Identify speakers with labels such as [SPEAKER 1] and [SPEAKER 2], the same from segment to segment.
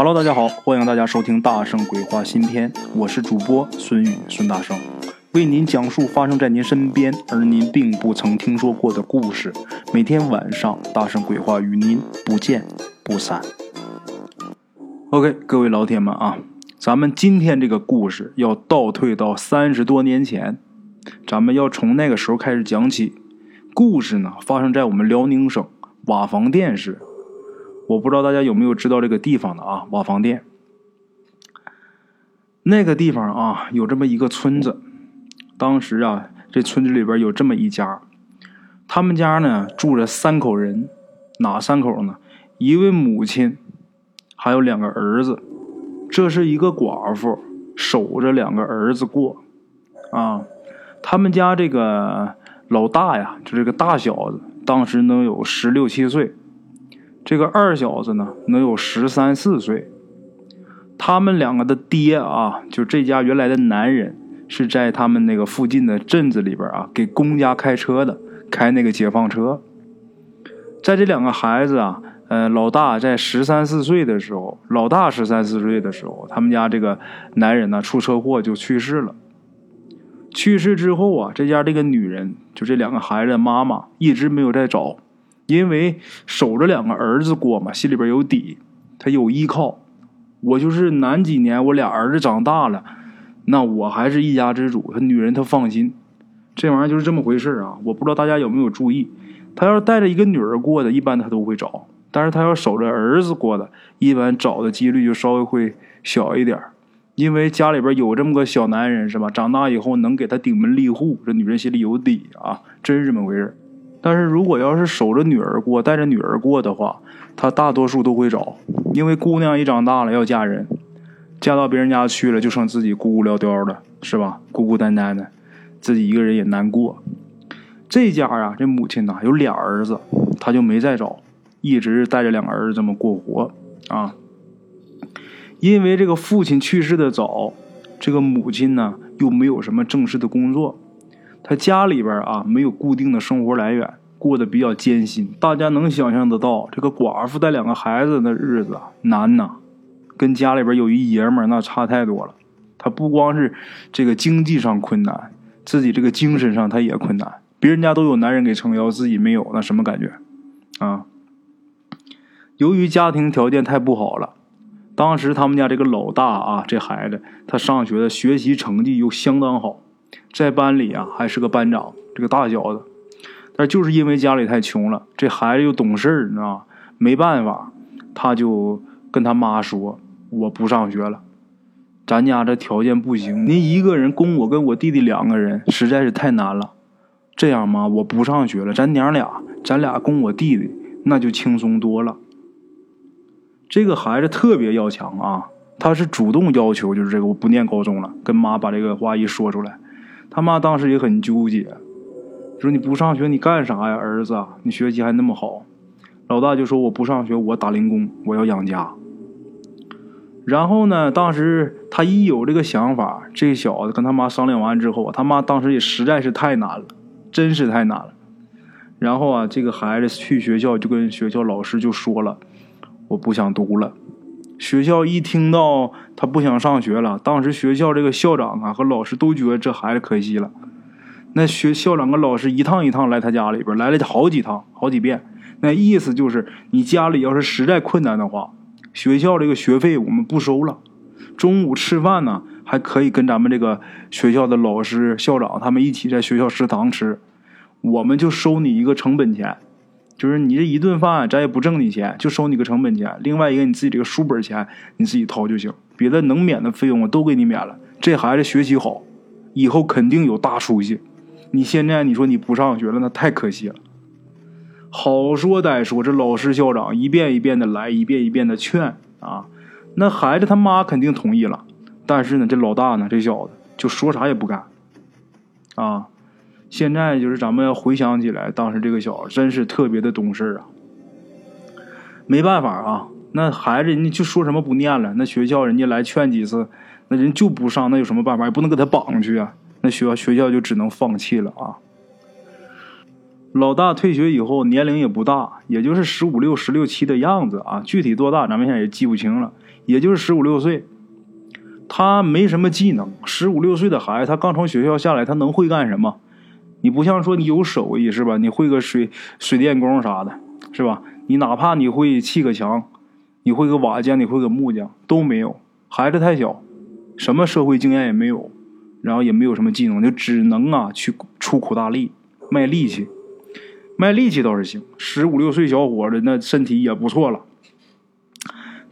[SPEAKER 1] Hello，大家好，欢迎大家收听《大圣鬼话》新篇，我是主播孙宇孙大圣，为您讲述发生在您身边而您并不曾听说过的故事。每天晚上，《大圣鬼话》与您不见不散。OK，各位老铁们啊，咱们今天这个故事要倒退到三十多年前，咱们要从那个时候开始讲起。故事呢，发生在我们辽宁省瓦房店市。我不知道大家有没有知道这个地方的啊？瓦房店，那个地方啊，有这么一个村子。当时啊，这村子里边有这么一家，他们家呢住着三口人，哪三口呢？一位母亲，还有两个儿子。这是一个寡妇守着两个儿子过啊。他们家这个老大呀，就这个大小子，当时能有十六七岁。这个二小子呢，能有十三四岁。他们两个的爹啊，就这家原来的男人，是在他们那个附近的镇子里边啊，给公家开车的，开那个解放车。在这两个孩子啊，呃，老大在十三四岁的时候，老大十三四岁的时候，他们家这个男人呢出车祸就去世了。去世之后啊，这家这个女人，就这两个孩子的妈妈，一直没有再找。因为守着两个儿子过嘛，心里边有底，他有依靠。我就是难几年，我俩儿子长大了，那我还是一家之主。他女人她放心，这玩意儿就是这么回事啊。我不知道大家有没有注意，他要是带着一个女儿过的，一般他都会找；但是他要守着儿子过的，一般找的几率就稍微会小一点因为家里边有这么个小男人，是吧？长大以后能给他顶门立户，这女人心里有底啊，真是这么回事但是如果要是守着女儿过，带着女儿过的话，他大多数都会找，因为姑娘一长大了要嫁人，嫁到别人家去了，就剩自己孤孤寥寥的，是吧？孤孤单单的，自己一个人也难过。这家啊，这母亲呐有俩儿子，他就没再找，一直带着两个儿子这么过活啊。因为这个父亲去世的早，这个母亲呢又没有什么正式的工作。他家里边啊没有固定的生活来源，过得比较艰辛。大家能想象得到，这个寡妇带两个孩子的日子难呐，跟家里边有一爷们儿那差太多了。他不光是这个经济上困难，自己这个精神上他也困难。别人家都有男人给撑腰，自己没有，那什么感觉啊？由于家庭条件太不好了，当时他们家这个老大啊，这孩子他上学的学习成绩又相当好。在班里啊，还是个班长，这个大小子，但就是因为家里太穷了，这孩子又懂事儿，你知道吗？没办法，他就跟他妈说：“我不上学了，咱家这条件不行，您一个人供我跟我弟弟两个人实在是太难了。这样嘛，我不上学了，咱娘俩，咱俩供我弟弟，那就轻松多了。”这个孩子特别要强啊，他是主动要求，就是这个我不念高中了，跟妈把这个话一说出来。他妈当时也很纠结，说你不上学你干啥呀，儿子，你学习还那么好。老大就说我不上学，我打零工，我要养家。然后呢，当时他一有这个想法，这小子跟他妈商量完之后，他妈当时也实在是太难了，真是太难了。然后啊，这个孩子去学校就跟学校老师就说了，我不想读了。学校一听到他不想上学了，当时学校这个校长啊和老师都觉得这孩子可惜了。那学校长跟老师一趟一趟来他家里边，来了好几趟，好几遍。那意思就是，你家里要是实在困难的话，学校这个学费我们不收了。中午吃饭呢，还可以跟咱们这个学校的老师、校长他们一起在学校食堂吃，我们就收你一个成本钱。就是你这一顿饭，咱也不挣你钱，就收你个成本钱。另外一个，你自己这个书本钱你自己掏就行，别的能免的费用我都给你免了。这孩子学习好，以后肯定有大出息。你现在你说你不上学了，那太可惜了。好说歹说，这老师校长一遍一遍的来，一遍一遍的劝啊，那孩子他妈肯定同意了。但是呢，这老大呢，这小子就说啥也不干，啊。现在就是咱们要回想起来，当时这个小子真是特别的懂事啊。没办法啊，那孩子人家就说什么不念了，那学校人家来劝几次，那人就不上，那有什么办法？也不能给他绑去啊。那学校学校就只能放弃了啊。老大退学以后年龄也不大，也就是十五六、十六七的样子啊，具体多大咱们现在也记不清了。也就是十五六岁。他没什么技能，十五六岁的孩子，他刚从学校下来，他能会干什么？你不像说你有手艺是吧？你会个水水电工啥的，是吧？你哪怕你会砌个墙，你会个瓦匠，你会个木匠都没有。孩子太小，什么社会经验也没有，然后也没有什么技能，就只能啊去出苦大力卖力气。卖力气倒是行，十五六岁小伙子那身体也不错了。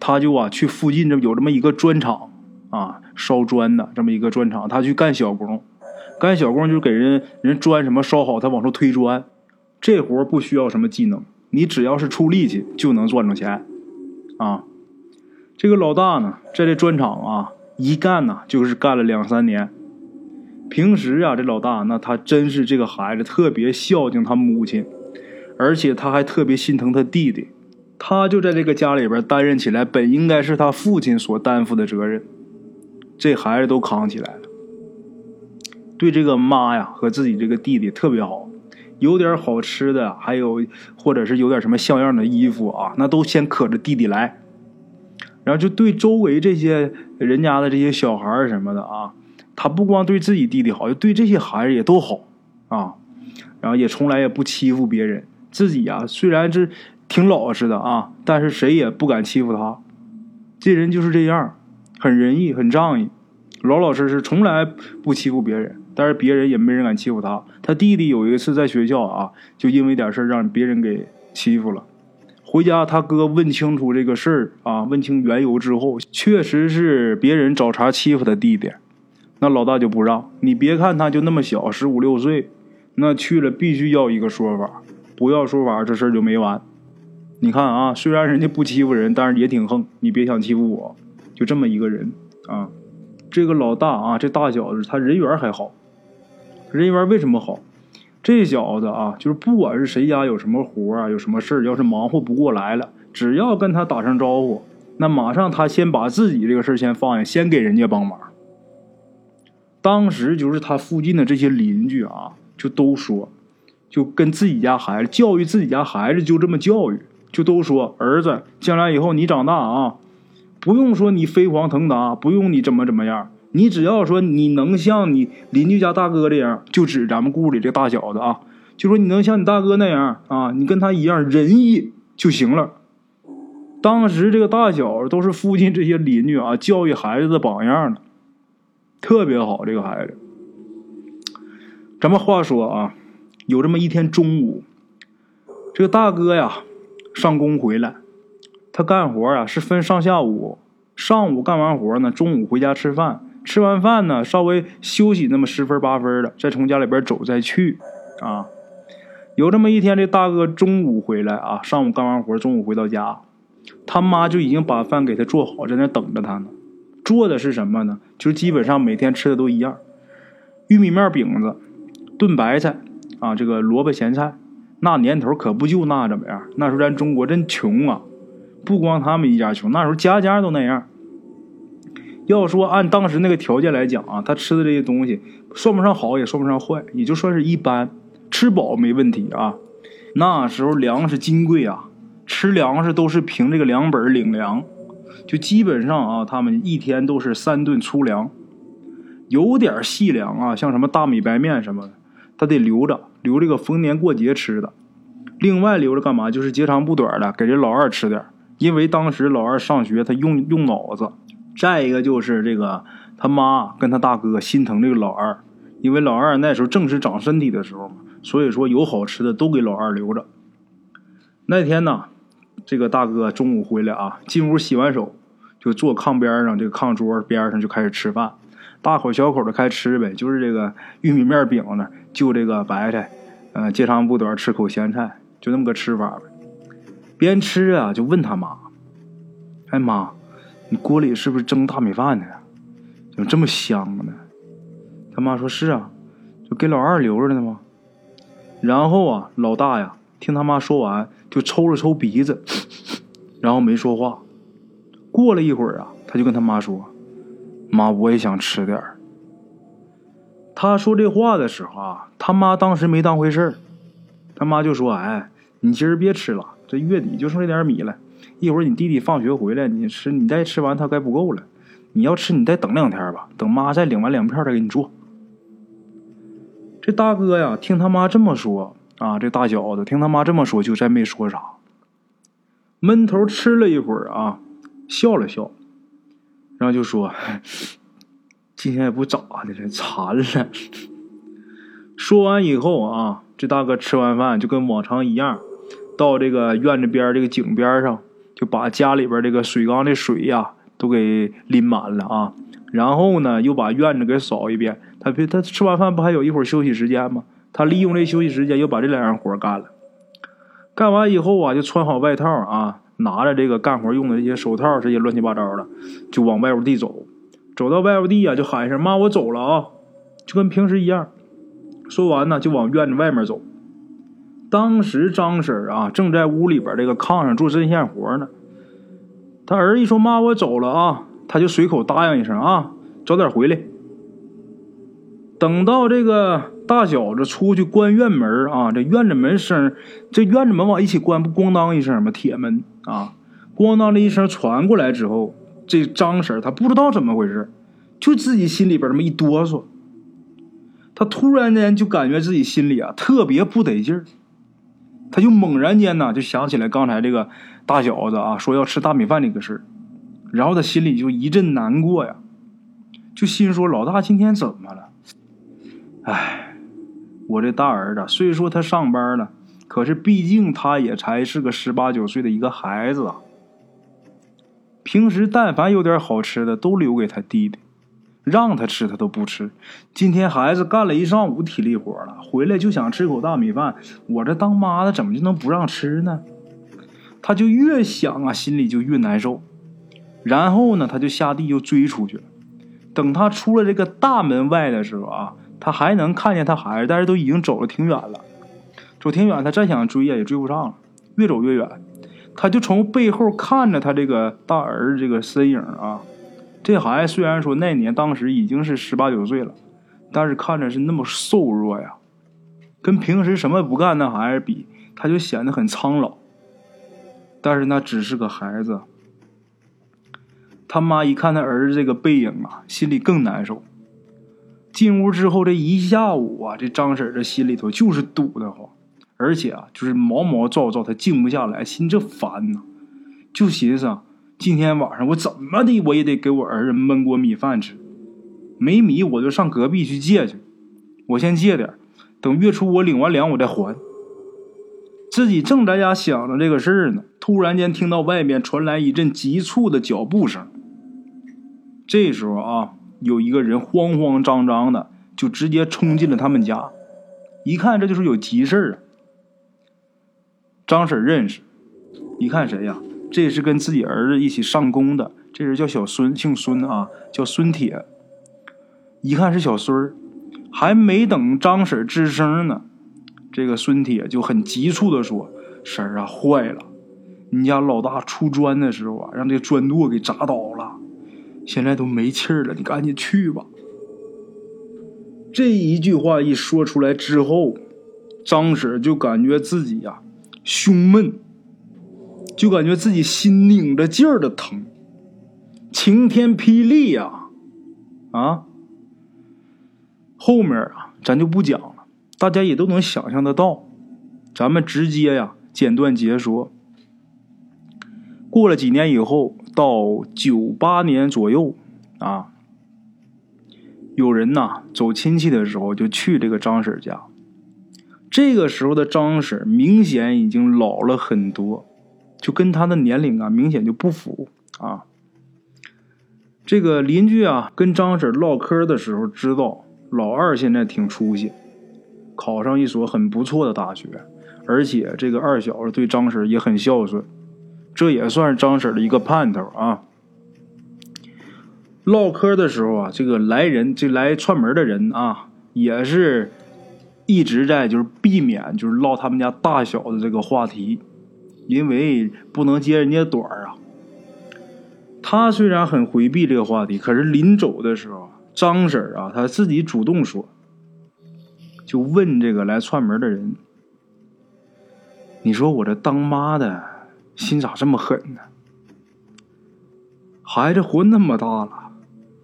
[SPEAKER 1] 他就啊去附近这有这么一个砖厂啊烧砖的这么一个砖厂，他去干小工，干小工就是给人人砖什么烧好，他往出推砖。这活不需要什么技能，你只要是出力气就能赚着钱啊。这个老大呢，在这砖厂啊一干呢就是干了两三年。平时啊，这老大那他真是这个孩子特别孝敬他母亲。而且他还特别心疼他弟弟，他就在这个家里边担任起来本应该是他父亲所担负的责任，这孩子都扛起来了。对这个妈呀和自己这个弟弟特别好，有点好吃的，还有或者是有点什么像样的衣服啊，那都先可着弟弟来。然后就对周围这些人家的这些小孩什么的啊，他不光对自己弟弟好，就对这些孩子也都好啊，然后也从来也不欺负别人。自己呀，虽然是挺老实的啊，但是谁也不敢欺负他。这人就是这样，很仁义，很仗义，老老实实，从来不欺负别人。但是别人也没人敢欺负他。他弟弟有一次在学校啊，就因为点事让别人给欺负了。回家他哥问清楚这个事儿啊，问清缘由之后，确实是别人找茬欺负他弟弟。那老大就不让。你别看他就那么小，十五六岁，那去了必须要一个说法。不要说法，这事儿就没完。你看啊，虽然人家不欺负人，但是也挺横。你别想欺负我，就这么一个人啊。这个老大啊，这大小子他人缘还好。人缘为什么好？这小子啊，就是不管是谁家有什么活啊，有什么事儿，要是忙活不过来了，只要跟他打声招呼，那马上他先把自己这个事儿先放下，先给人家帮忙。当时就是他附近的这些邻居啊，就都说。就跟自己家孩子教育自己家孩子，就这么教育，就都说儿子，将来以后你长大啊，不用说你飞黄腾达，不用你怎么怎么样，你只要说你能像你邻居家大哥这样，就指咱们屋里这大小子啊，就说你能像你大哥那样啊，你跟他一样仁义就行了。当时这个大小都是附近这些邻居啊教育孩子的榜样呢，特别好。这个孩子，咱们话说啊。有这么一天中午，这个大哥呀上工回来，他干活啊是分上下午，上午干完活呢，中午回家吃饭，吃完饭呢稍微休息那么十分八分的，再从家里边走再去啊。有这么一天，这大哥中午回来啊，上午干完活，中午回到家，他妈就已经把饭给他做好，在那等着他呢。做的是什么呢？就是基本上每天吃的都一样，玉米面饼子炖白菜。啊，这个萝卜咸菜，那年头可不就那怎么样？那时候咱中国真穷啊，不光他们一家穷，那时候家家都那样。要说按当时那个条件来讲啊，他吃的这些东西算不上好，也算不上坏，也就算是一般，吃饱没问题啊。那时候粮食金贵啊，吃粮食都是凭这个粮本领粮，就基本上啊，他们一天都是三顿粗粮，有点细粮啊，像什么大米、白面什么的。他得留着，留这个逢年过节吃的。另外留着干嘛？就是截长补短的，给这老二吃点因为当时老二上学，他用用脑子。再一个就是这个他妈跟他大哥心疼这个老二，因为老二那时候正是长身体的时候嘛，所以说有好吃的都给老二留着。那天呢，这个大哥中午回来啊，进屋洗完手，就坐炕边上这个炕桌边上就开始吃饭。大口小口的开吃呗，就是这个玉米面饼呢，就这个白菜，嗯，接长补短，吃口咸菜，就那么个吃法呗。边吃啊，就问他妈：“哎妈，你锅里是不是蒸大米饭呢？怎么这么香呢？”他妈说：“是啊，就给老二留着呢吗？”然后啊，老大呀，听他妈说完，就抽了抽鼻子，然后没说话。过了一会儿啊，他就跟他妈说。妈，我也想吃点儿。他说这话的时候啊，他妈当时没当回事儿。他妈就说：“哎，你今儿别吃了，这月底就剩这点米了，一会儿你弟弟放学回来，你吃，你再吃完他该不够了。你要吃，你再等两天吧，等妈再领完粮票再给你做。”这大哥呀，听他妈这么说啊，这大小子听他妈这么说，就再没说啥，闷头吃了一会儿啊，笑了笑，然后就说：“今天也不咋的了，馋了。”说完以后啊，这大哥吃完饭就跟往常一样，到这个院子边这个井边上，就把家里边这个水缸的水呀都给拎满了啊。然后呢，又把院子给扫一遍。他他吃完饭不还有一会儿休息时间吗？他利用这休息时间，又把这两样活干了。干完以后啊，就穿好外套啊，拿着这个干活用的这些手套，这些乱七八糟的，就往外屋地走。走到外屋地啊，就喊一声：“妈，我走了啊！”就跟平时一样。说完呢，就往院子外面走。当时张婶啊，正在屋里边这个炕上做针线活呢。他儿一说：“妈，我走了啊！”他就随口答应一声：“啊，早点回来。”等到这个大小子出去关院门啊，这院子门声，这院子门往一起关，不咣当一声吗？铁门啊，咣当的一声传过来之后，这张婶她不知道怎么回事，就自己心里边这么一哆嗦。她突然间就感觉自己心里啊特别不得劲儿，他就猛然间呢就想起来刚才这个大小子啊说要吃大米饭这个事儿，然后他心里就一阵难过呀，就心说老大今天怎么了？哎，我这大儿子虽说他上班了，可是毕竟他也才是个十八九岁的一个孩子啊。平时但凡有点好吃的，都留给他弟弟。让他吃他都不吃，今天孩子干了一上午体力活了，回来就想吃口大米饭。我这当妈的怎么就能不让吃呢？他就越想啊，心里就越难受。然后呢，他就下地又追出去了。等他出了这个大门外的时候啊，他还能看见他孩子，但是都已经走了挺远了。走挺远，他再想追呀也追不上了，越走越远。他就从背后看着他这个大儿子这个身影啊。这孩子虽然说那年当时已经是十八九岁了，但是看着是那么瘦弱呀，跟平时什么不干那孩子比，他就显得很苍老。但是那只是个孩子，他妈一看他儿子这个背影啊，心里更难受。进屋之后这一下午啊，这张婶这心里头就是堵得慌，而且啊，就是毛毛躁躁，他静不下来，心这烦呐，就寻思啊。今天晚上我怎么的我也得给我儿子焖锅米饭吃，没米我就上隔壁去借去，我先借点，等月初我领完粮我再还。自己正在家想着这个事儿呢，突然间听到外面传来一阵急促的脚步声。这时候啊，有一个人慌慌张张的就直接冲进了他们家，一看这就是有急事儿啊。张婶认识，一看谁呀？这是跟自己儿子一起上工的，这人叫小孙，姓孙啊，叫孙铁。一看是小孙儿，还没等张婶吱声呢，这个孙铁就很急促的说：“婶儿啊，坏了！你家老大出砖的时候啊，让这砖垛给砸倒了，现在都没气儿了，你赶紧去吧。”这一句话一说出来之后，张婶就感觉自己呀胸闷。就感觉自己心拧着劲儿的疼，晴天霹雳呀！啊，后面啊，咱就不讲了，大家也都能想象得到。咱们直接呀，简短截说。过了几年以后，到九八年左右啊，有人呐走亲戚的时候就去这个张婶家。这个时候的张婶明显已经老了很多。就跟他的年龄啊，明显就不符啊。这个邻居啊，跟张婶唠嗑的时候，知道老二现在挺出息，考上一所很不错的大学，而且这个二小子对张婶也很孝顺，这也算是张婶的一个盼头啊。唠嗑的时候啊，这个来人，这来串门的人啊，也是一直在就是避免就是唠他们家大小的这个话题。因为不能揭人家短儿啊。他虽然很回避这个话题，可是临走的时候，张婶啊，她自己主动说，就问这个来串门的人：“你说我这当妈的心咋这么狠呢？孩子活那么大了，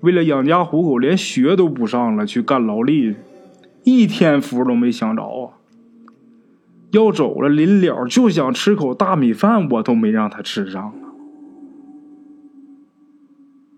[SPEAKER 1] 为了养家糊口，连学都不上了，去干劳力，一天福都没享着啊！要走了，临了就想吃口大米饭，我都没让他吃上啊！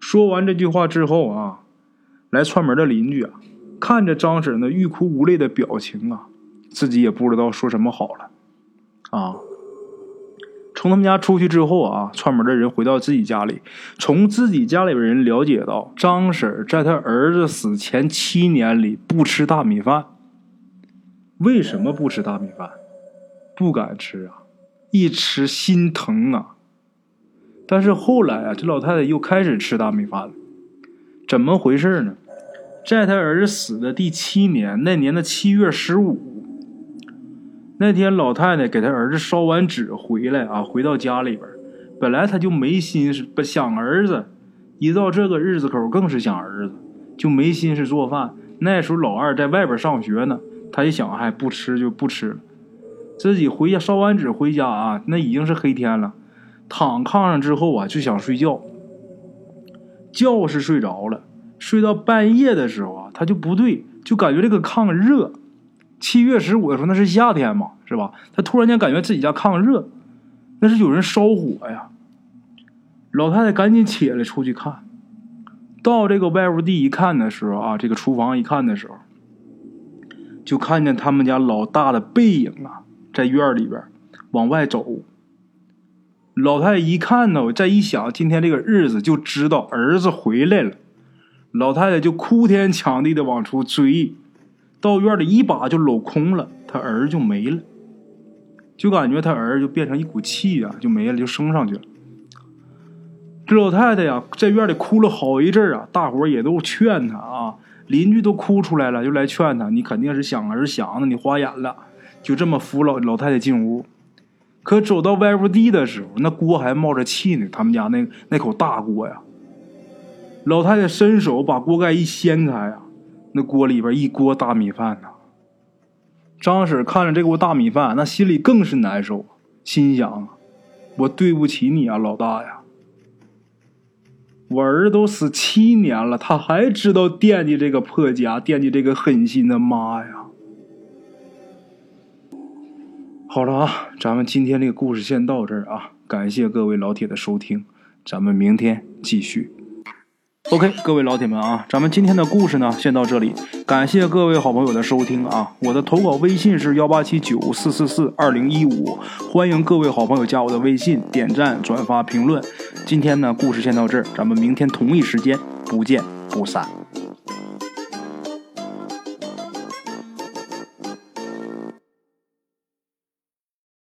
[SPEAKER 1] 说完这句话之后啊，来串门的邻居啊，看着张婶那欲哭无泪的表情啊，自己也不知道说什么好了啊。从他们家出去之后啊，串门的人回到自己家里，从自己家里边人了解到，张婶在他儿子死前七年里不吃大米饭。为什么不吃大米饭？不敢吃啊，一吃心疼啊。但是后来啊，这老太太又开始吃大米饭了，怎么回事呢？在他儿子死的第七年，那年的七月十五，那天老太太给他儿子烧完纸回来啊，回到家里边，本来他就没心思不想儿子，一到这个日子口更是想儿子，就没心思做饭。那时候老二在外边上学呢，他一想，哎，不吃就不吃了。自己回家烧完纸回家啊，那已经是黑天了。躺炕上之后啊，就想睡觉。觉是睡着了，睡到半夜的时候啊，他就不对，就感觉这个炕热。七月十五的时候，那是夏天嘛，是吧？他突然间感觉自己家炕热，那是有人烧火呀。老太太赶紧起来出去看，到这个外屋地一看的时候啊，这个厨房一看的时候，就看见他们家老大的背影啊。在院里边往外走，老太太一看呢，我再一想，今天这个日子就知道儿子回来了。老太太就哭天抢地的往出追，到院里一把就搂空了，他儿就没了，就感觉他儿就变成一股气啊，就没了，就升上去了。这老太太呀，在院里哭了好一阵啊，大伙也都劝她啊，邻居都哭出来了，就来劝她，你肯定是想儿想的，你花眼了。就这么扶老老太太进屋，可走到外屋地的时候，那锅还冒着气呢。他们家那那口大锅呀，老太太伸手把锅盖一掀开呀，那锅里边一锅大米饭呐。张婶看着这锅大米饭，那心里更是难受，心想，我对不起你啊，老大呀！我儿都死七年了，他还知道惦记这个破家，惦记这个狠心的妈呀！好了啊，咱们今天这个故事先到这儿啊，感谢各位老铁的收听，咱们明天继续。OK，各位老铁们啊，咱们今天的故事呢先到这里，感谢各位好朋友的收听啊。我的投稿微信是幺八七九四四四二零一五，欢迎各位好朋友加我的微信，点赞、转发、评论。今天呢故事先到这儿，咱们明天同一时间不见不散。